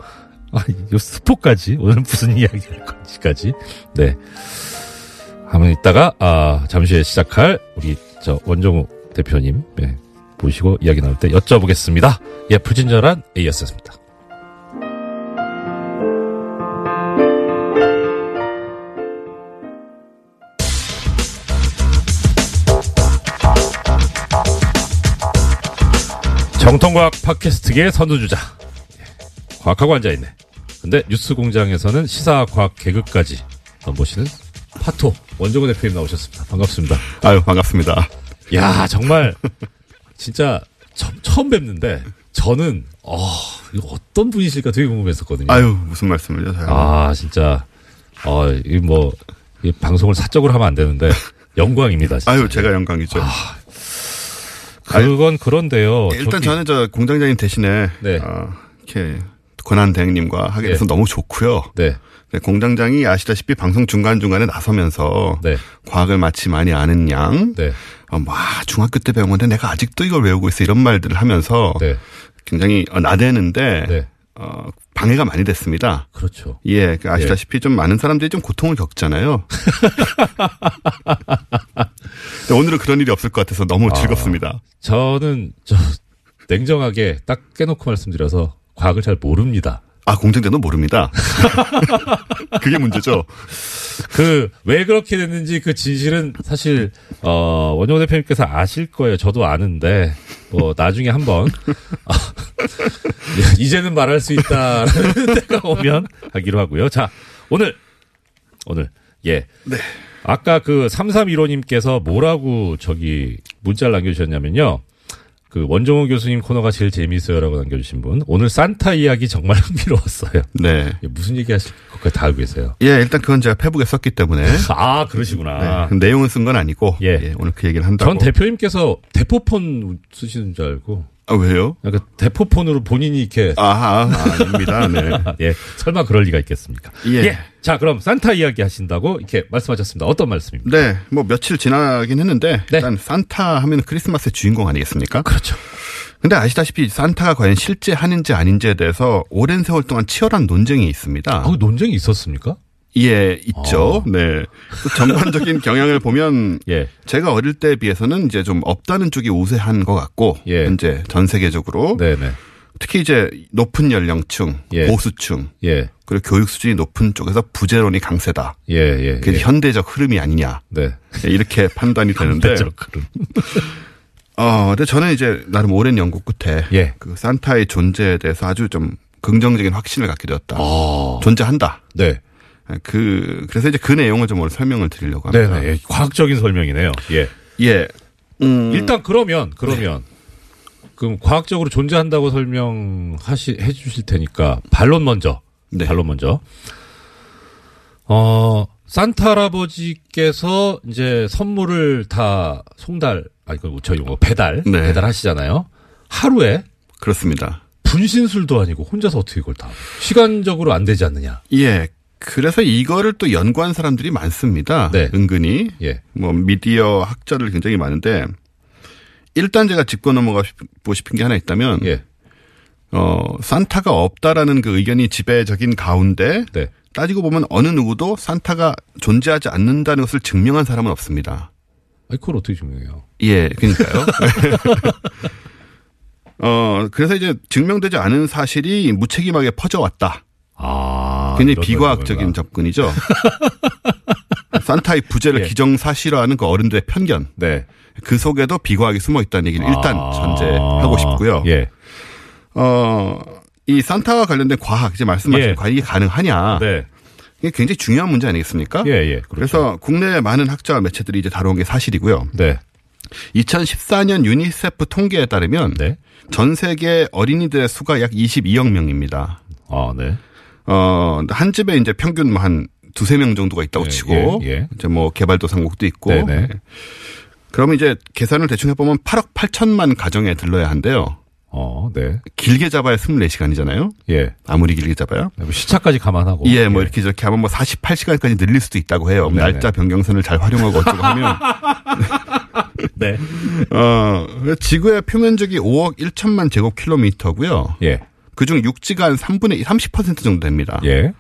아, 이 스포까지 오늘 무슨 이야기 할 건지까지. 네. 한번 이따가 아, 잠시 후에 시작할 우리 저 원종우 대표님 네, 모시고 이야기 나올 때 여쭤보겠습니다. 예, 불친절한 A였습니다. 정통과학 팟캐스트계의 선두주자. 과학하고 앉아있네. 근데 뉴스 공장에서는 시사 과학 개그까지 넘보시는 파토 원종호 대표님 나오셨습니다. 반갑습니다. 아유, 반갑습니다. 야, 정말 진짜 처, 처음 뵙는데 저는 어, 이거 어떤 분이실까 되게 궁금했었거든요. 아유, 무슨 말씀을요? 잘. 아, 진짜 어, 이 뭐, 이 방송을 사적으로 하면 안 되는데 영광입니다. 진짜. 아유, 제가 영광이죠. 아, 그건 그런데요. 일단 저기- 저는 저 공장장님 대신에 네. 어, 이렇게 권한 대행님과 하게 돼서 예. 너무 좋고요. 네. 네, 공장장이 아시다시피 방송 중간 중간에 나서면서 네. 과학을 마치 많이 아는 양, 네. 어, 뭐, 아, 중학교 때 배운 건데 내가 아직도 이걸 외우고 있어 이런 말들을 하면서 네. 굉장히 어, 나대는데 네. 어, 방해가 많이 됐습니다. 그렇죠. 예, 그 아시다시피 좀 많은 사람들이 좀 고통을 겪잖아요. 오늘은 그런 일이 없을 것 같아서 너무 아. 즐겁습니다. 저는 저 냉정하게 딱 깨놓고 말씀드려서 과학을 잘 모릅니다. 아, 공장장도 모릅니다. 그게 문제죠. 그 왜 그렇게 됐는지 그 진실은 사실 어 원효 대표님께서 아실 거예요. 저도 아는데 뭐 나중에 한 번 아, 이제는 말할 수 있다라는 때가 오면 하기로 하고요. 자 오늘 오늘 예. 네. 아까 그 3315님께서 뭐라고 저기 문자를 남겨주셨냐면요. 그 원종호 교수님 코너가 제일 재미있어요라고 남겨주신 분. 오늘 산타 이야기 정말 흥미로웠어요. 네. 무슨 얘기 하실 것까지 다 알고 계세요. 예, 일단 그건 제가 페북에 썼기 때문에. 아, 그러시구나. 네, 내용은 쓴 건 아니고. 예. 오늘 그 얘기를 한다고. 전 대표님께서 대포폰 쓰시는 줄 알고. 아, 왜요? 약간 대포폰으로 본인이 이렇게. 아하, 아닙니다. 네. 예. 설마 그럴 리가 있겠습니까? 예. 자, 그럼 산타 이야기 하신다고 이렇게 말씀하셨습니다. 어떤 말씀입니까? 네, 뭐 며칠 지나긴 했는데 네. 일단 산타 하면 크리스마스의 주인공 아니겠습니까? 그렇죠. 근데 아시다시피 산타가 과연 실제 한인지 아닌지에 대해서 오랜 세월 동안 치열한 논쟁이 있습니다. 아, 논쟁이 있었습니까? 예, 있죠. 아. 네. 또 전반적인 경향을 보면 예. 제가 어릴 때에 비해서는 이제 좀 없다는 쪽이 우세한 것 같고 예. 현재 전 세계적으로 네네. 특히 이제 높은 연령층, 예. 보수층, 예. 그리고 교육 수준이 높은 쪽에서 부재론이 강세다. 예, 예. 그게 예. 현대적 흐름이 아니냐. 네. 예, 이렇게 판단이 되는데. 현대적 흐름. 어, 근데 저는 이제 나름 오랜 연구 끝에 예. 그 산타의 존재에 대해서 아주 좀 긍정적인 확신을 갖게 되었다. 아. 존재한다. 네. 그 그래서 이제 그 내용을 좀 오늘 설명을 드리려고 합니다. 네네. 예. 과학적인 설명이네요. 예. 예. 음, 일단 그러면 그러면 그럼 과학적으로 존재한다고 설명하시 해 주실 테니까 반론 먼저. 네. 반론 먼저. 어 산타 할아버지께서 이제 선물을 다 송달 아니 그 저희 뭐 배달 네. 배달하시잖아요. 하루에 그렇습니다. 분신술도 아니고 혼자서 어떻게 이걸 다 시간적으로 안 되지 않느냐. 예. 그래서 이거를 또 연구한 사람들이 많습니다. 네. 은근히. 예. 뭐 미디어 학자들 굉장히 많은데 일단 제가 짚고 넘어가고 싶은 게 하나 있다면 예. 어, 산타가 없다라는 그 의견이 지배적인 가운데 네. 따지고 보면 어느 누구도 산타가 존재하지 않는다는 것을 증명한 사람은 없습니다. 아니, 그걸 어떻게 증명해요? 예, 그러니까요. 어, 그래서 이제 증명되지 않은 사실이 무책임하게 퍼져왔다. 아. 굉장히 비과학적인. 접근이죠. 산타의 부재를 예. 기정사실화하는 그 어른들의 편견. 네. 그 속에도 비과학이 숨어 있다는 얘기를 일단 아. 전제하고 싶고요. 예. 어, 이 산타와 관련된 과학, 이제 말씀하신 예. 과학 이 가능하냐. 네. 이게 굉장히 중요한 문제 아니겠습니까? 예, 예. 그렇죠. 그래서 국내 많은 학자와 매체들이 이제 다뤄온 게 사실이고요. 네. 2014년 유니세프 통계에 따르면 네. 전 세계 어린이들의 수가 약 22억 명입니다. 아, 네. 어, 한 집에 이제 평균 뭐 한 두세 명 정도가 있다고 예, 치고 예, 예. 이제 뭐 개발도상국도 있고 네네. 그러면 이제 계산을 대충 해보면 8억 8천만 가정에 들러야 한대요. 어, 네. 길게 잡아야 24시간이잖아요. 예. 아무리 길게 잡아야. 뭐 시차까지 감안하고. 예, 뭐 이렇게 저렇게 하면 뭐 48시간까지 늘릴 수도 있다고 해요. 네네. 날짜 변경선을 잘 활용하고 어쩌고 하면. 네. 어, 지구의 표면적이 5억 1천만 제곱킬로미터고요. 예. 그중 육지가 한 3분의 30% 정도 됩니다. 예.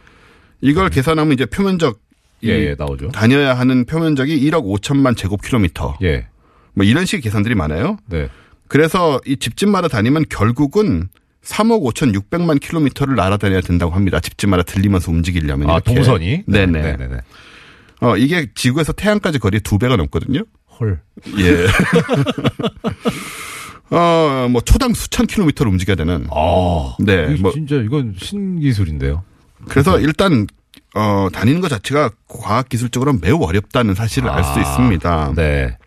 이걸 계산하면 이제 표면적 예, 예, 나오죠. 다녀야 하는 표면적이 1억 5천만 제곱킬로미터. 예. 뭐 이런 식의 계산들이 많아요. 네. 그래서 이 집집마다 다니면 결국은 3억 5천 6백만 킬로미터를 날아다녀야 된다고 합니다. 집집마다 들리면서 움직이려면. 아, 이렇게. 동선이? 네네. 네네네. 어, 이게 지구에서 태양까지 거리 두 배가 넘거든요. 헐. 예. 어, 뭐 초당 수천 킬로미터를 움직여야 되는. 아. 네. 뭐 진짜 이건 신기술인데요. 그래서 일단 어, 다니는 것 자체가 과학 기술적으로 매우 어렵다는 사실을 알수 아, 있습니다. 네.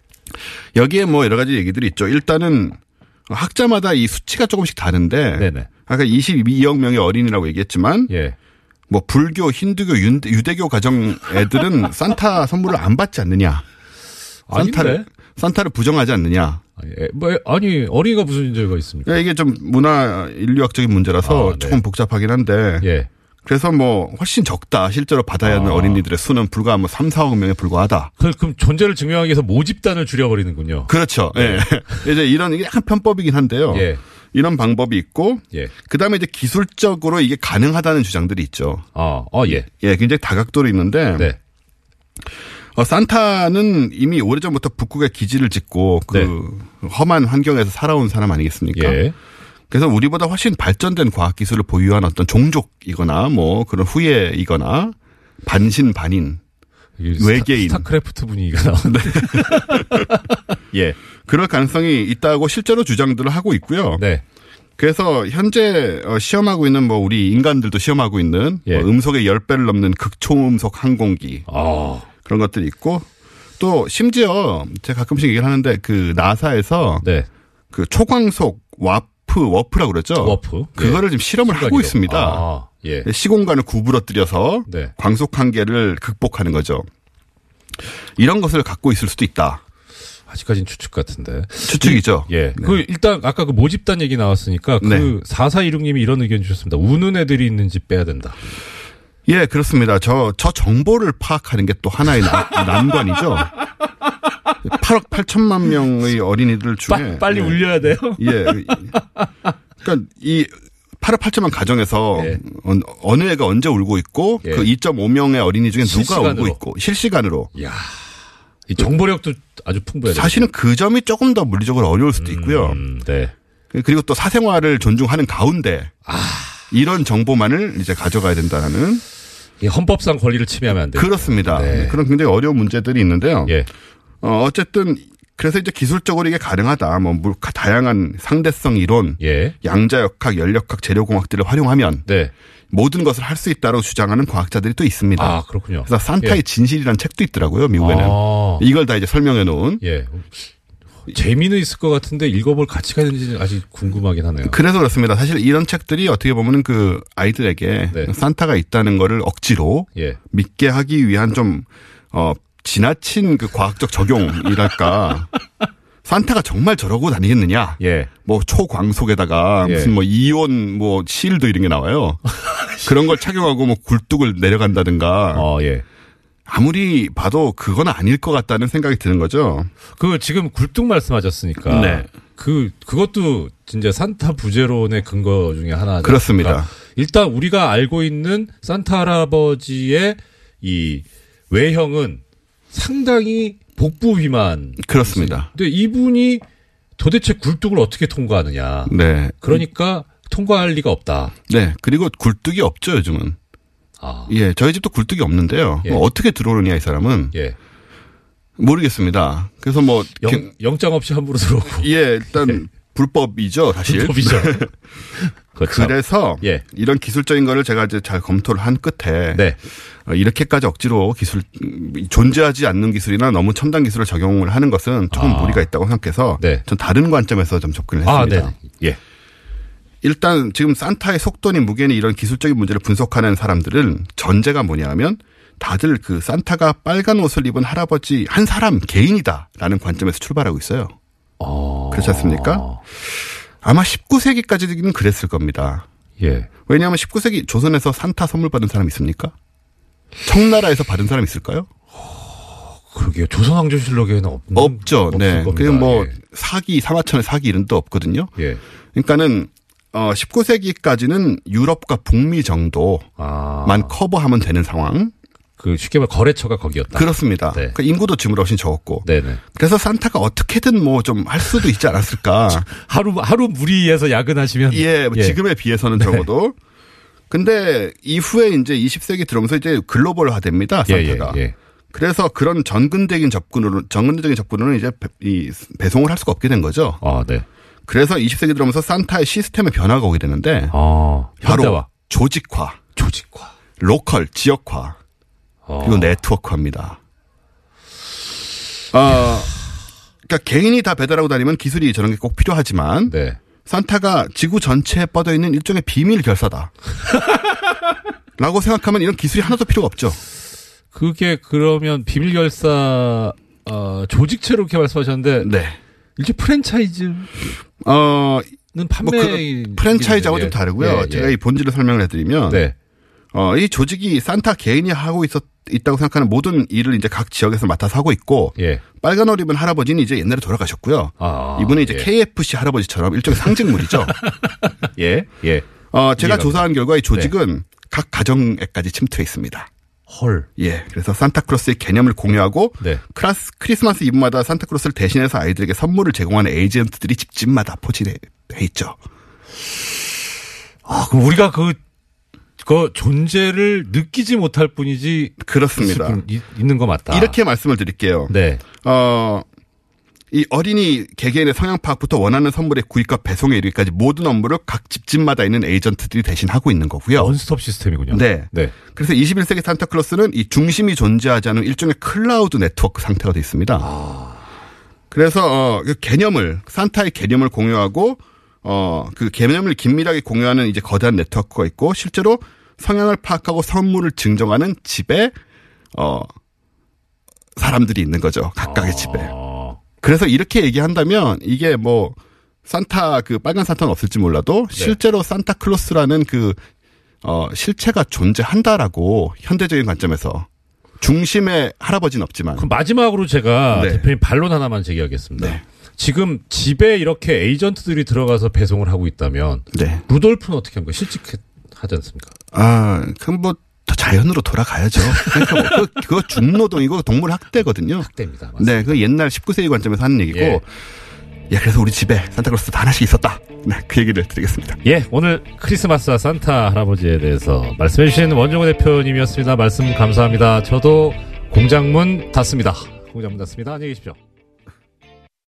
여기에 뭐 여러 가지 얘기들이 있죠. 일단은 학자마다 이 수치가 조금씩 다른데 네네. 아까 22억 명의 어린이라고 얘기했지만 예. 뭐 불교, 힌두교, 윤- 유대교 가정 애들은 산타 선물을 안 받지 않느냐. 산타를 아닌데? 산타를 부정하지 않느냐. 예, 뭐, 아니, 어린이가 무슨 죄가 있습니까? 이게 좀 문화 인류학적인 문제라서 아, 네. 조금 복잡하긴 한데. 예. 그래서 뭐 훨씬 적다. 실제로 받아야 하는 아. 어린이들의 수는 불과 뭐 3, 4억 명에 불과하다. 그, 그럼 존재를 증명하기 위해서 모집단을 줄여버리는군요. 그렇죠. 예. 이제 이런 이게 약간 편법이긴 한데요. 예. 이런 방법이 있고 예. 그다음에 이제 기술적으로 이게 가능하다는 주장들이 있죠. 아, 어, 예. 예, 굉장히 다각도로 있는데 네. 어, 산타는 이미 오래전부터 북극에 기지를 짓고 그 험한 환경에서 살아온 사람 아니겠습니까? 예. 그래서 우리보다 훨씬 발전된 과학 기술을 보유한 어떤 종족이거나 뭐 그런 후예이거나 반신 반인 외계인 스타, 크래프트 분위기가 나오는데. 예. 그럴 가능성이 있다고 실제로 주장들을 하고 있고요. 네. 그래서 현재 어, 시험하고 있는 뭐 우리 인간들도 시험하고 있는 예. 뭐 음속의 10배를 넘는 극초음속 항공기 아. 그런 것들이 있고 또 심지어 제가 가끔씩 얘기를 하는데 그 나사에서 네. 그 초광속 와프 워프라고 그랬죠. 워프. 그거를 지금 실험을 하고 시간이요. 있습니다. 아, 예. 시공간을 구부러뜨려서 네. 광속 한계를 극복하는 거죠. 이런 것을 갖고 있을 수도 있다. 아직까지는 추측 같은데. 추측이죠. 예. 그 일단 아까 그 모집단 얘기 나왔으니까 네. 그 4416님이 이런 의견 주셨습니다. 우는 애들이 있는 집 빼야 된다. 예, 그렇습니다. 저, 저 정보를 파악하는 게 또 하나의 난- 난관이죠. 8억 8천만 명의 어린이들 중에. 빠- 빨리 울려야 돼요? 예. 그러니까 이 8억 8천만 가정에서 예. 어- 어느 애가 언제 울고 있고 예. 그 2.5명의 어린이 중에 누가. 울고 있고 실시간으로. 이야. 이 정보력도 아주 풍부해야 돼요. 사실은 그 점이 조금 더 물리적으로 어려울 수도 있고요. 음, 네. 그리고 또 사생활을 존중하는 가운데 아. 이런 정보만을 이제 가져가야 된다는 이 헌법상 권리를 침해하면 안 돼요. 그렇습니다. 네. 그런 굉장히 어려운 문제들이 있는데요. 예. 어, 어쨌든 그래서 이제 기술적으로 이게 가능하다. 뭐 물- 다양한 상대성 이론, 예. 양자역학, 연력학, 재료공학들을 활용하면 네. 모든 것을 할 수 있다고 주장하는 과학자들이 또 있습니다. 아, 그렇군요. 그래서 산타의 예. 진실이라는 책도 있더라고요, 미국에는. 아. 이걸 다 이제 설명해 놓은. 예. 재미는 있을 것 같은데 읽어볼 가치가 있는지 아직 궁금하긴 하네요. 그래서 그렇습니다. 사실 이런 책들이 어떻게 보면은 그 아이들에게 네. 산타가 있다는 거를 억지로 예. 믿게 하기 위한 좀, 어, 지나친 그 과학적 적용이랄까. 산타가 정말 저러고 다니겠느냐. 예. 뭐 초광속에다가 예. 무슨 뭐 이온 뭐 실드 이런 게 나와요. 그런 걸 착용하고 뭐 굴뚝을 내려간다든가. 어, 예. 아무리 봐도 그건 아닐 것 같다는 생각이 드는 거죠. 그 지금 굴뚝 말씀하셨으니까 네. 그 그것도 진짜 산타 부제론의 근거 중에 하나 그렇습니다. 일단 우리가 알고 있는 산타 할아버지의 이 외형은 상당히 복부 비만. 그렇습니다. 근데 이분이 도대체 굴뚝을 어떻게 통과하느냐. 네. 그러니까 통과할 리가 없다. 네. 그리고 굴뚝이 없죠, 요즘은. 아. 예, 저희 집도 굴뚝이 없는데요. 예. 뭐 어떻게 들어오느냐, 이 사람은. 예. 모르겠습니다. 그래서 뭐. 영, 영장 없이 함부로 들어오고. 예, 일단 불법이죠, 사실. 불법이죠. 그렇죠. 그래서 예. 이런 기술적인 거를 제가 이제 잘 검토를 한 끝에 네. 어, 이렇게까지 억지로 기술 음, 존재하지 않는 기술이나 너무 첨단 기술을 적용을 하는 것은 조금 아. 무리가 있다고 생각해서 네. 전 다른 관점에서 좀 접근을 아, 했습니다. 네. 예. 일단 지금 산타의 속도니 무게니 이런 기술적인 문제를 분석하는 사람들은 전제가 뭐냐 하면 다들 그 산타가 빨간 옷을 입은 할아버지 한 사람 개인이다라는 관점에서 출발하고 있어요. 그렇지 않습니까? 아마 19세기까지는 그랬을 겁니다. 예. 왜냐하면 19세기 조선에서 산타 선물 받은 사람 있습니까? 청나라에서 받은 사람 있을까요? 그러게요. 조선왕조실록에는 없, 없죠. 네. 겁니다. 그뭐 예. 사기, 사마천의 사기 이런 도 없거든요. 예. 그러니까는 어 19세기까지는 유럽과 북미 정도만 아. 커버하면 되는 상황. 그 쉽게 말해 거래처가 거기였다. 그렇습니다. 네. 그 인구도 지금보다 훨씬 적었고. 네네. 그래서 산타가 어떻게든 뭐 좀 할 수도 있지 않았을까. 하루 하루 무리해서 야근하시면 예, 뭐 지금에 비해서는 네. 적어도. 근데 이후에 이제 20세기 들어오면서 이제 글로벌화 됩니다. 예, 산타가. 예, 예. 그래서 그런 전근적인 접근으로 전근적인 접근으로는 이제 배- 이 배송을 할 수가 없게 된 거죠. 아, 네. 그래서 20세기 들어오면서 산타의 시스템의 변화가 오게 되는데 아, 바로 현대화. 조직화, 조직화, 로컬 지역화 어. 그리고 네트워크화입니다. 어, 그러니까 개인이 다 배달하고 다니면 기술이 저런 게 꼭 필요하지만 네. 산타가 지구 전체에 뻗어 있는 일종의 비밀 결사다. 라고 생각하면 이런 기술이 하나도 필요가 없죠. 그게 그러면 비밀 결사 어, 조직체로 이렇게 말씀하셨는데 네. 일종 프랜차이즈 어, 판매 뭐 그 프랜차이즈하고 좀 다르고요. 예, 예. 제가 이 본질을 설명을 해드리면 네. 어, 이 조직이 산타 개인이 하고 있었 있다고 생각하는 모든 일을 이제 각 지역에서 맡아서 하고 있고 예. 빨간 옷 입은 할아버지는 이제 옛날에 돌아가셨고요. 아, 이분은 이제 예. KFC 할아버지처럼 일종의 상징물이죠. 예. 예. 어, 제가 조사한 결과 이 조직은 각 가정에까지 침투해 있습니다. 헐. 예. 그래서 산타클로스의 개념을 공유하고 네. 크라스, 크리스마스 이브마다 산타클로스를 대신해서 아이들에게 선물을 제공하는 에이전트들이 집집마다 포진해 해 있죠. 아, 그럼 우리가 그, 그 존재를 느끼지 못할 뿐이지. 그렇습니다. 있는 거 맞다. 이렇게 말씀을 드릴게요. 네. 어, 이 어린이 개개인의 성향 파악부터 원하는 선물의 구입과 배송에 이르기까지 모든 업무를 각 집집마다 있는 에이전트들이 대신 하고 있는 거고요. 원스톱 시스템이군요. 네. 네. 그래서 21세기 산타클로스는 이 중심이 존재하지 않은 일종의 클라우드 네트워크 상태가 되어 있습니다. 아. 그래서 어, 그 개념을 산타의 개념을 공유하고 어, 그 개념을 긴밀하게 공유하는 이제 거대한 네트워크가 있고 실제로 성향을 파악하고 선물을 증정하는 집에 어 사람들이 있는 거죠. 각각의 집에. 그래서 이렇게 얘기한다면 이게 뭐 산타 그 빨간 산타는 없을지 몰라도 실제로 산타클로스라는 그 어, 실체가 존재한다라고 현대적인 관점에서 중심의 할아버지는 없지만 그럼 마지막으로 제가 네. 대표님 반론 하나만 제기하겠습니다. 지금 집에 이렇게 에이전트들이 들어가서 배송을 하고 있다면 네. 루돌프는 어떻게 한 거예요? 실직하지 않습니까? 아, 그럼 뭐, 더 자연으로 돌아가야죠. 그러니까 뭐, 그, 그거 중노동이고 동물 학대거든요. 학대입니다. 네, 그 옛날 19세기 관점에서 하는 얘기고. 예. 예, 그래서 우리 집에 산타클로스 다 하나씩 있었다. 네, 그 얘기를 드리겠습니다. 예, 오늘 크리스마스와 산타 할아버지에 대해서 말씀해주신 원종호 대표님이었습니다. 말씀 감사합니다. 저도 공장문 닫습니다. 공장문 닫습니다. 안녕히 계십시오.